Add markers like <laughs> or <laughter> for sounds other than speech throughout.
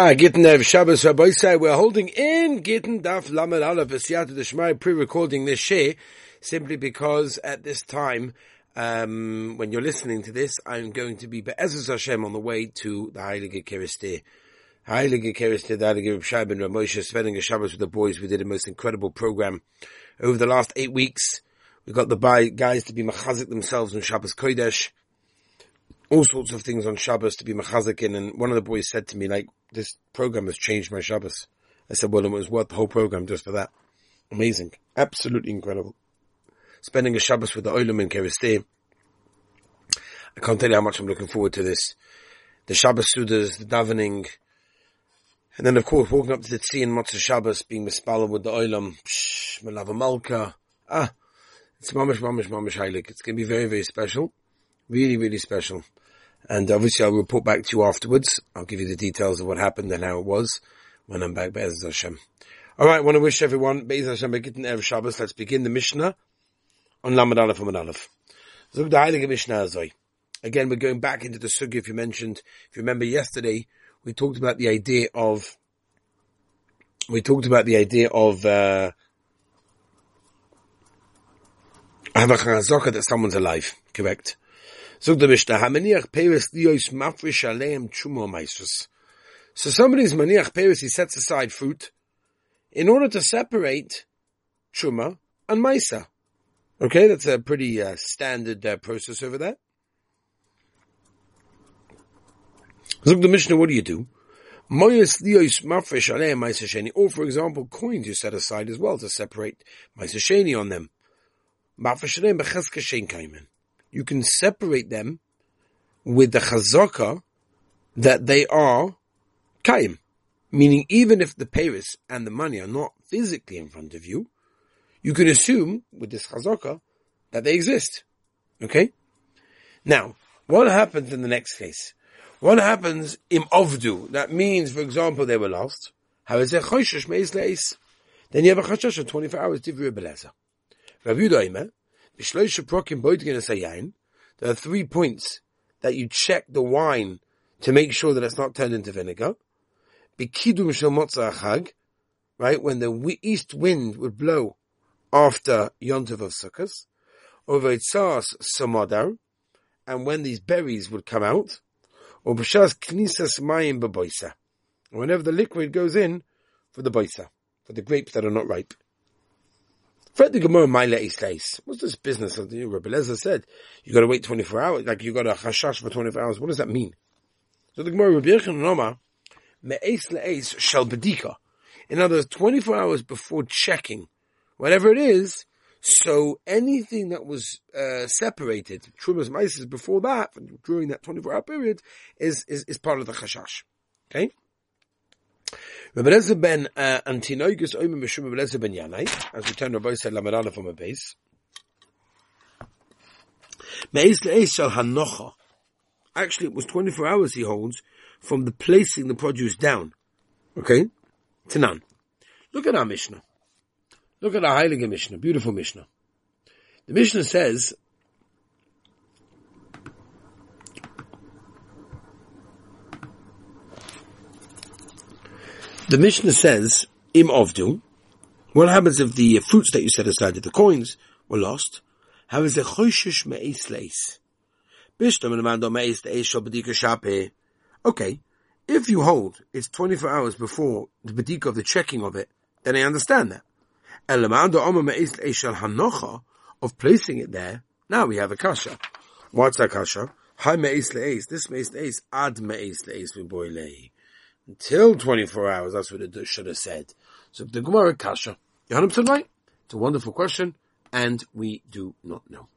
Ah, Gittin Ev Shabbos Rabbi say we're holding in Gittin Daf Lamed Aleph Esiyat Deshmai pre-recording this share simply because at this time, um, when you're listening to this, I'm going to be Be'ezus Hashem on the way to the Heilige Keristeh. Heilige Keristeh, the Heilige Reb Shai ben Ramosha, spending a Shabbos with the boys. We did a most incredible program over the last eight weeks. We got the guys to be machazik themselves on Shabbos Kodesh all sorts of things on Shabbos to be machazikin. And one of the boys said to me, like, this program has changed my Shabbos. I said, well, it was worth the whole program just for that. Amazing. Absolutely incredible. Spending a Shabbos with the Olam in Keristeh. I can't tell you how much I'm looking forward to this. The Shabbos Sudas, the davening, and then of course walking up to the Tzii and Motzah Shabbos, being mispala with the Olam, Malava Malka. Ah, it's mamish, mamish, mamish heilig. It's going to be very, very special. Really, really special. And obviously I'll report back to you afterwards. I'll give you the details of what happened and how it was when I'm back, Be'ez Hashem. Alright, I want to wish everyone, Be'ez Hashem, Be'gitin Erev Shabbos. Let's begin the Mishnah on Lamed Aleph and Aleph. Zug the Heilige Mishnah Azoi. Again, we're going back into the Sugi, if you mentioned, if you remember yesterday, we talked about the idea of, we talked about the idea of, uh, have a that someone's alive, correct? So somebody's Maniach Peres, he sets aside fruit in order to separate Chuma and Maisa. Okay, that's a pretty uh, standard uh, process over there. Look the Mishnah, what do you do? Or for example, coins you set aside as well to separate Maisa Sheni on them. You can separate them with the chazaka that they are kaim. Meaning even if the Paris and the money are not physically in front of you, you can assume with this chazaka that they exist. Okay? Now, what happens in the next case? What happens im ovdu? That means, for example, they were lost. How is it Then you have a choshesh of 24 hours there are three points that you check the wine to make sure that it's not turned into vinegar. right, when the east wind would blow after Yontiv of Sukkot, over Itzas Samadar, and when these berries would come out, or B'shas Knisas Mayim B'boisa, whenever the liquid goes in for the boisa, for the grapes that are not ripe. Fred the Gemara Maile says, what's this business of the new? Rabbi Lezer said? You gotta wait 24 hours, like you got a chashash for 24 hours. What does that mean? So the Gemara Rabbi Yechon Noma, Me'es le'es shal bedika. In other words, 24 hours before checking, whatever it is, so anything that was uh, separated, Trumas Mises before that, during that 24 hour period, is, is, is part of the chashash. Okay? Rabbi ben uh, Antinoigus Oimim Meshum Rabbi ben Yanai, as we turn Rabbi said Lamarana from a base. Me'ez le'ez shal hanocha. Actually, it was 24 hours he holds from the placing the produce down. Okay? To none. Look at our Mishnah. Look at our Heilige Mishnah. Beautiful Mishnah. The Mishnah says, The Mishnah says, im ovdu, what happens if the fruits that you set aside, the coins were lost? How is it choishish me'es leis? Okay, if you hold, it's 24 hours before the bedika of the checking of it, then I understand that. Of placing it there, now we have a kasha. What's that kasha? Hi me'es leis. This me'es leis ad me'es leis v'boilei until 24 hours. That's what it should have said. So the Gemara Kasha. Yohanim said right. It's a wonderful question, and we do not know.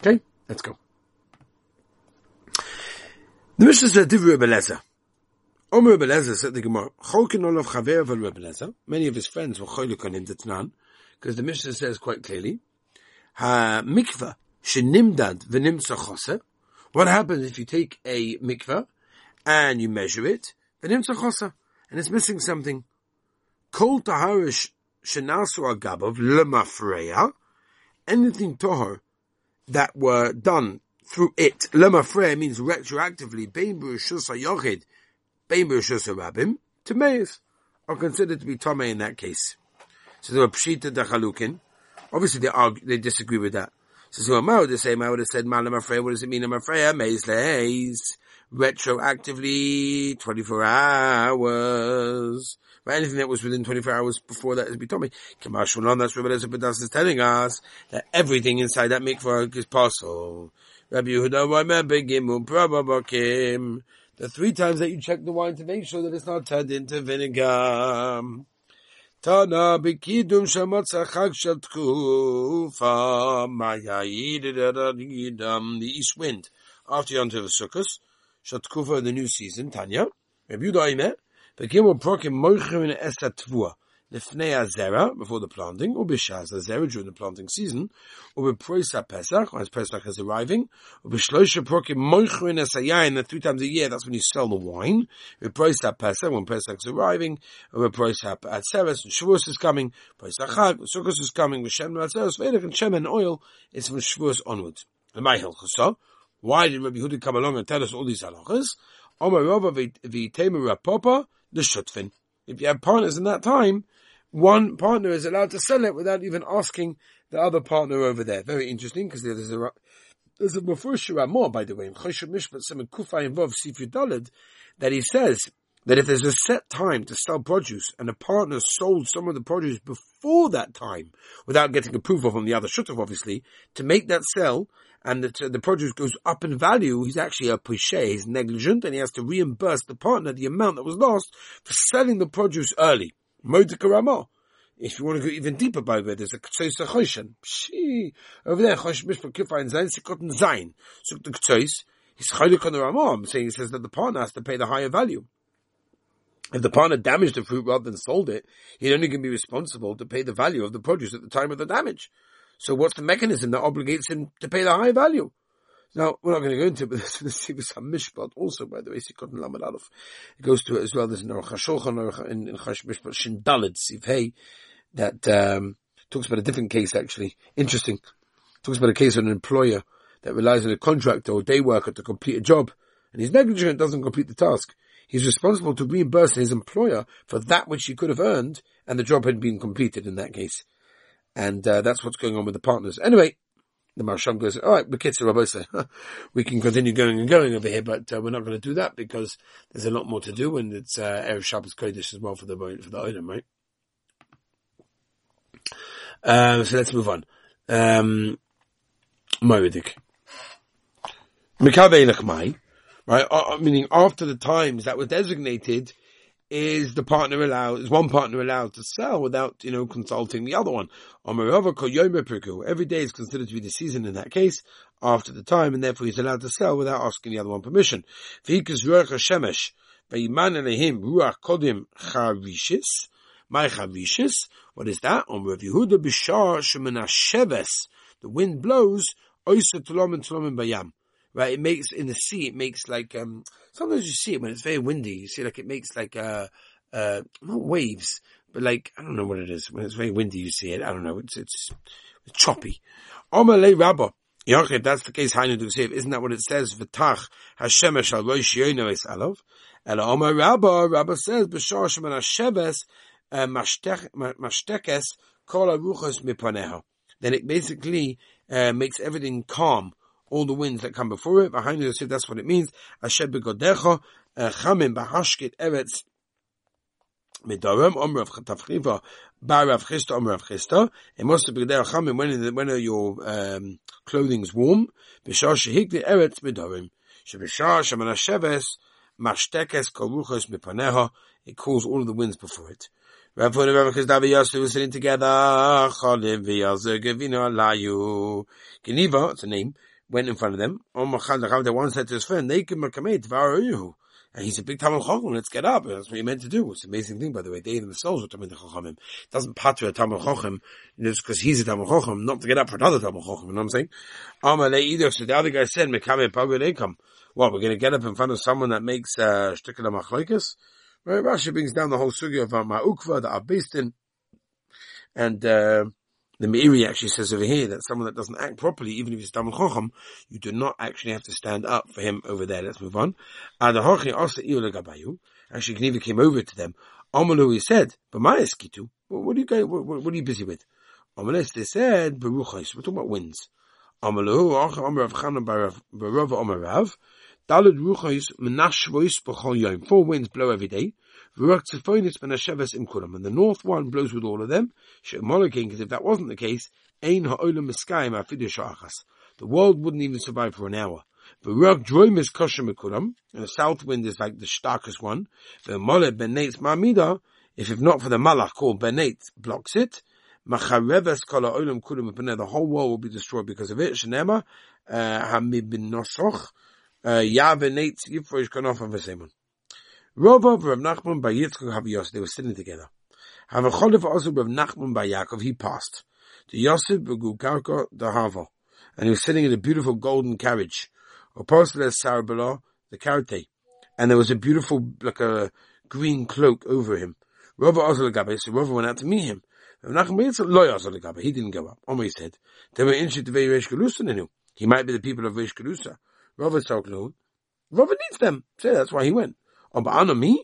Okay, let's go. The Mishnah said Divrei Belezer. Omer Belezer said the Gemara, Cholkin olav chaver vel Belezer. Many of his friends were cholik on him None, because the Mishnah says quite clearly, Ha mikvah shenimdad v'nimtza chose. What happens if you take a mikvah and you measure it and it's missing something. Kol taharish shenasu agabav lemafreya, anything tohar that were done through it, lemafreya means retroactively, bein b'rishus yochid, bein b'rishus rabim, Timeis are considered to be Tome in that case. So they were Pshita Dachalukin. Obviously they argue, they disagree with that. So, so I would say, I would have said, Afreya, what does it mean, I'm leis. Retroactively, 24 hours. Anything that was within 24 hours before that is Bitomi. Kamashulon, that's Rabbi Eliezer is telling us that everything inside that mikvah is possible. Rabbi Yehuda, remember Gimel, Prababakim. The three times that you check the wine to make sure that it's not turned into vinegar. Tana bikidum shamatza chag shel tkufa the east wind after Yontiv Sukkos shel tkufa in the new season Tanya Rabbi Yehuda Aimer bekimu prokim moichim in esat tvua lifnei azera before the planting, or b'shaz azera during the planting season, or b'proisa pesach as pesach is arriving, or b'shloisha prokim moichrin esayayin, the three times a year, that's when you sell the wine, b'proisa pesach when pesach is arriving, or b'proisa atzeres and shavuos is coming, proisa chag, sukkos is coming, v'shem atzeres v'edek and shem and oil is from shavuos onwards. And my hilchasa, why did Rabbi Huda come along and tell us all these halachas? Omar Rava v'itemu rapopa, the shutfin. If you have partners in that time, one partner is allowed to sell it without even asking the other partner over there. Very interesting because there's a there's a Mefurish more, by the way, in Mishpat Semen Kufay involved Sifri that he says that if there's a set time to sell produce and a partner sold some of the produce before that time, without getting approval from the other shutov, obviously, to make that sell, and the, the produce goes up in value, he's actually a pushe, he's negligent, and he has to reimburse the partner the amount that was lost for selling the produce early. If you want to go even deeper by the way, there's a Ktsois Choshen. Over there, Chosh Mishpah and Zayin Sikot and Zayin. So the Ktsois, he's Chaylik on the Ramah. I'm saying he says that the partner has to pay the higher value. If the partner damaged the fruit rather than sold it, he'd only be responsible to pay the value of the produce at the time of the damage. So what's the mechanism that obligates him to pay the high value? Now, we're not going to go into it, but <laughs> there's the Sivus Mishpat also, by the way, Sikot and Lamed Aleph. It goes to it as well. There's an Aruch HaShulchan in, in Chash Mishpat Shin Dalit Siv that um, talks about a different case actually. Interesting. Talks about a case of an employer that relies on a contractor or day worker to complete a job, and he's negligent and doesn't complete the task. He's responsible to reimburse his employer for that which he could have earned, and the job had been completed in that case. And uh, that's what's going on with the partners. Anyway, the Marsham goes, all right, Bekitzer Rabbi <laughs> we can continue going and going over here, but uh, we're not going to do that because there's a lot more to do and it's uh, Erev Shabbos Kodesh as well for the, for the item, right? Um, so let's move on. Um, Moedik. Mikabei right? Uh, uh, meaning after the times that were designated, is the partner allowed, is one partner allowed to sell without, you know, consulting the other one? Every day is considered to be the season in that case, after the time, and therefore he's allowed to sell without asking the other one permission. What is that? The wind blows, bayam. Right, it makes, in the sea, it makes like, um, sometimes you see it when it's very windy, you see like it makes like, uh, uh, not waves, but like, I don't know what it is. When it's very windy, you see it. I don't know. It's, it's, it's choppy. Omalei Rabba. Yachid, that's the case, Hainu Duksiv. Isn't that what it says? V'tach Hashemesh al roish yoino es alav. Ela Omar Rabba, Rabba says, B'shar shemen Hasheves, uh, mashtekes kol aruchos mipaneha. Then it basically uh, makes everything calm, all the winds that come before it. Behind you, that's what it means. Asher begodecha uh, chamim bahashkit eretz midarim omer of tafchiva bar of chista omer of chista. It must be there chamim when when your um, clothing's warm. B'shar shehik the eretz midarim. Shebishar sheman hasheves mashtekes kol ruchos mipaneha. It calls all of the winds before it. Rav Huna Rav Chisda Yasu were sitting together. Cholim v'Yalzer Gevino Alayu. Geniva, it's a name, went in front of them. The one said to his friend. And he's a big Talmud Chacham. Let's get up. That's what he meant to do. It's an amazing thing, by the way. They themselves were Talmud Chachamim. It doesn't patter a Talmud Chacham just because he's a Talmud Chacham, not to get up for another Talmud Chacham. You know what I'm saying? Amalei either. So the other guy said, Mekame Pagul What, we're going to get up in front of someone that makes, uh, Shtikala Machlaikas? Right, Rashi brings down the whole sugya of Ma'ukva that are based in, and uh, the Meiri actually says over here that someone that doesn't act properly, even if he's Talmud Chacham, you do not actually have to stand up for him over there. Let's move on. Actually, Geniva came over to them. Amalu, he said, eskitu, what are you going, what, what, are you busy with? Amalis, they said, Baruchais, we're talking about winds. Amalu, Ach, Amar Chanan Barav Amarav, Dalad Ruchais, Menashvois B'chol Yom, four winds blow every day. V'rak Tzifonis Ben Hasheves Imkulam, and the north one blows with all of them. Because if that wasn't the case, Ein Ha'olam Miskayim Afidish The world wouldn't even survive for an hour. V'rak Droim is Kosher Mekulam, and the south wind is like the starkest one. V'molet Ben Nates Ma'amida, if if not for the Malach called Ben Nates, blocks it. Machareves kala olam kulam the whole world will be destroyed because of it. Shenema uh, hamid bin nosoch yavenetz yifrosh kanof of. Rova of Rav Nachman by Yitzchak have Yosef. They were sitting together. Have a cholif also Rav Nachman by Yaakov. He passed. To Yosef begukarka the Hava, and he was sitting in a beautiful golden carriage. Opposed as Sarabala the karate, and there was a beautiful like a green cloak over him. Rova also so Rova went out to meet him. Rav Nachman Yitzchak, Loy Ozalagabe, He didn't go up. Omri said, they were interested to Reish Galusa He might be the people of Reish Galusa. Rava Soklu. Rava needs them. Say that's why he went. But Anna me?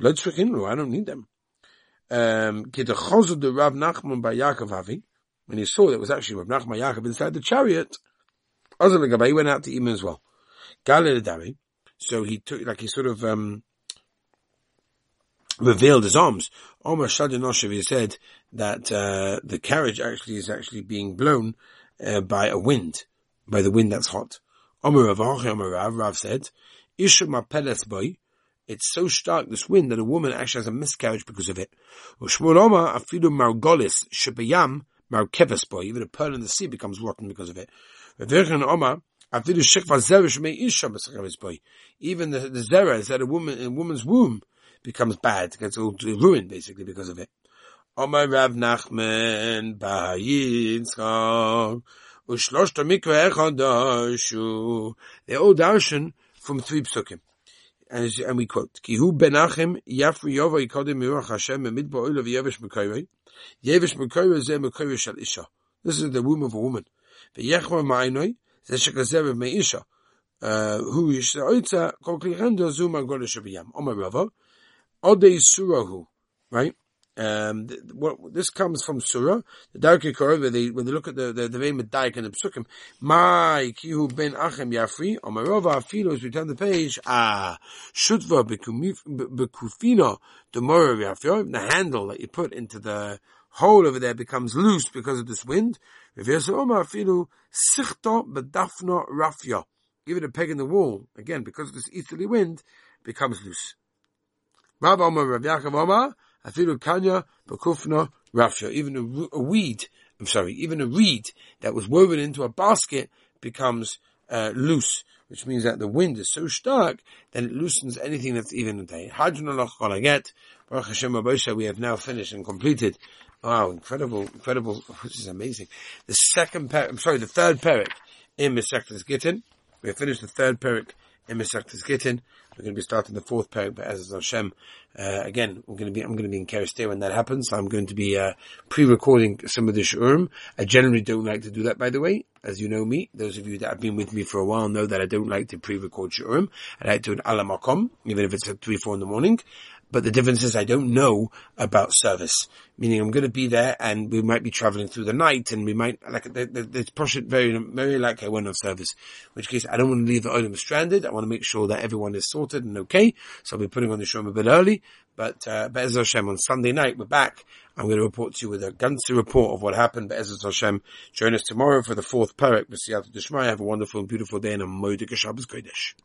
In. I don't need them. Um, the Rav Nachman by Yaakov Avi, when he saw that it was actually Rav Nachman Yaakov inside the chariot, he went out to him as well. Galilei so he took, like he sort of, um, revealed his arms. Omar Shadinoshev said that uh, the carriage actually is actually being blown uh, by a wind, by the wind that's hot. Omar Rav Rav, Rav said, Ishma Peles boy, it's so stark, this wind, that a woman actually has a miscarriage because of it. Ushmul Omar Afidu Margolis Shebayam Markeves boy, even a pearl in the sea becomes rotten because of it. Omar Afidu Shekva Zerish Me Isha boy. Even the, the zera is that a woman, a woman's womb becomes bad, gets all ruined basically because of it. Omar Rav Nachman Bayitzchak Ushloshta Mikveh Echadashu. They're all darshan from three psukim. And, and we quote, Kihu benachim yafri yova yikodim miruach Hashem emid ba'oil of yevish mekayre. Yevish mekayre zeh mekayre shal isha. This is the womb of a woman. V'yechma ma'inoi zeh shekazev me'isha. Uh, who yishta oitza kol klichendo zu margol shabiyam. Omar Rava. Odei surahu. Right? Um, what, this comes from Surah, the Darkei Korah, where they, when they look at the, the, the Vein Medaik and the Psukim, My Kihu Ben Achem Yafri, Omarova Afilo, as we turn the page, Ah, Shutva Bekufino, Mora Yafri, the handle that you put into the hole over there becomes loose because of this wind. Give it a peg in the wall, again, because of this easterly wind, becomes loose. Rav Omar Rav Yaakov Omar, Afilu kanya bakufna rafsha. Even a, weed, I'm sorry, even a reed that was woven into a basket becomes uh, loose, which means that the wind is so stark that it loosens anything that's even a day. Baruch Hashem we have now finished and completed. Wow, incredible, incredible. This is amazing. The second I'm sorry, the third parak in Mesechtes Gittin. We have finished the third parak in Mesechtes Gittin. We're going to be starting the fourth parak, but as Hashem, uh, again, we're going to be, I'm going to be in Keristeh when that happens. I'm going to be, uh, pre-recording some of the shurim. I generally don't like to do that, by the way. As you know me, those of you that have been with me for a while know that I don't like to pre-record shurim. I like to do an alamakom, even if it's at 3, 4 in the morning. But the difference is I don't know about service. Meaning I'm going to be there and we might be traveling through the night and we might, like, it's push very, very like I went on service. In which case I don't want to leave the item stranded. I want to make sure that everyone is sorted and okay. So I'll be putting on the show a bit early. But, uh, Be'ez Hashem, on Sunday night, we're back. I'm going to report to you with a Gunster report of what happened. Be'ez Hashem, join us tomorrow for the fourth parak. Have a wonderful and beautiful day and a Moedik Shabbos Kodesh.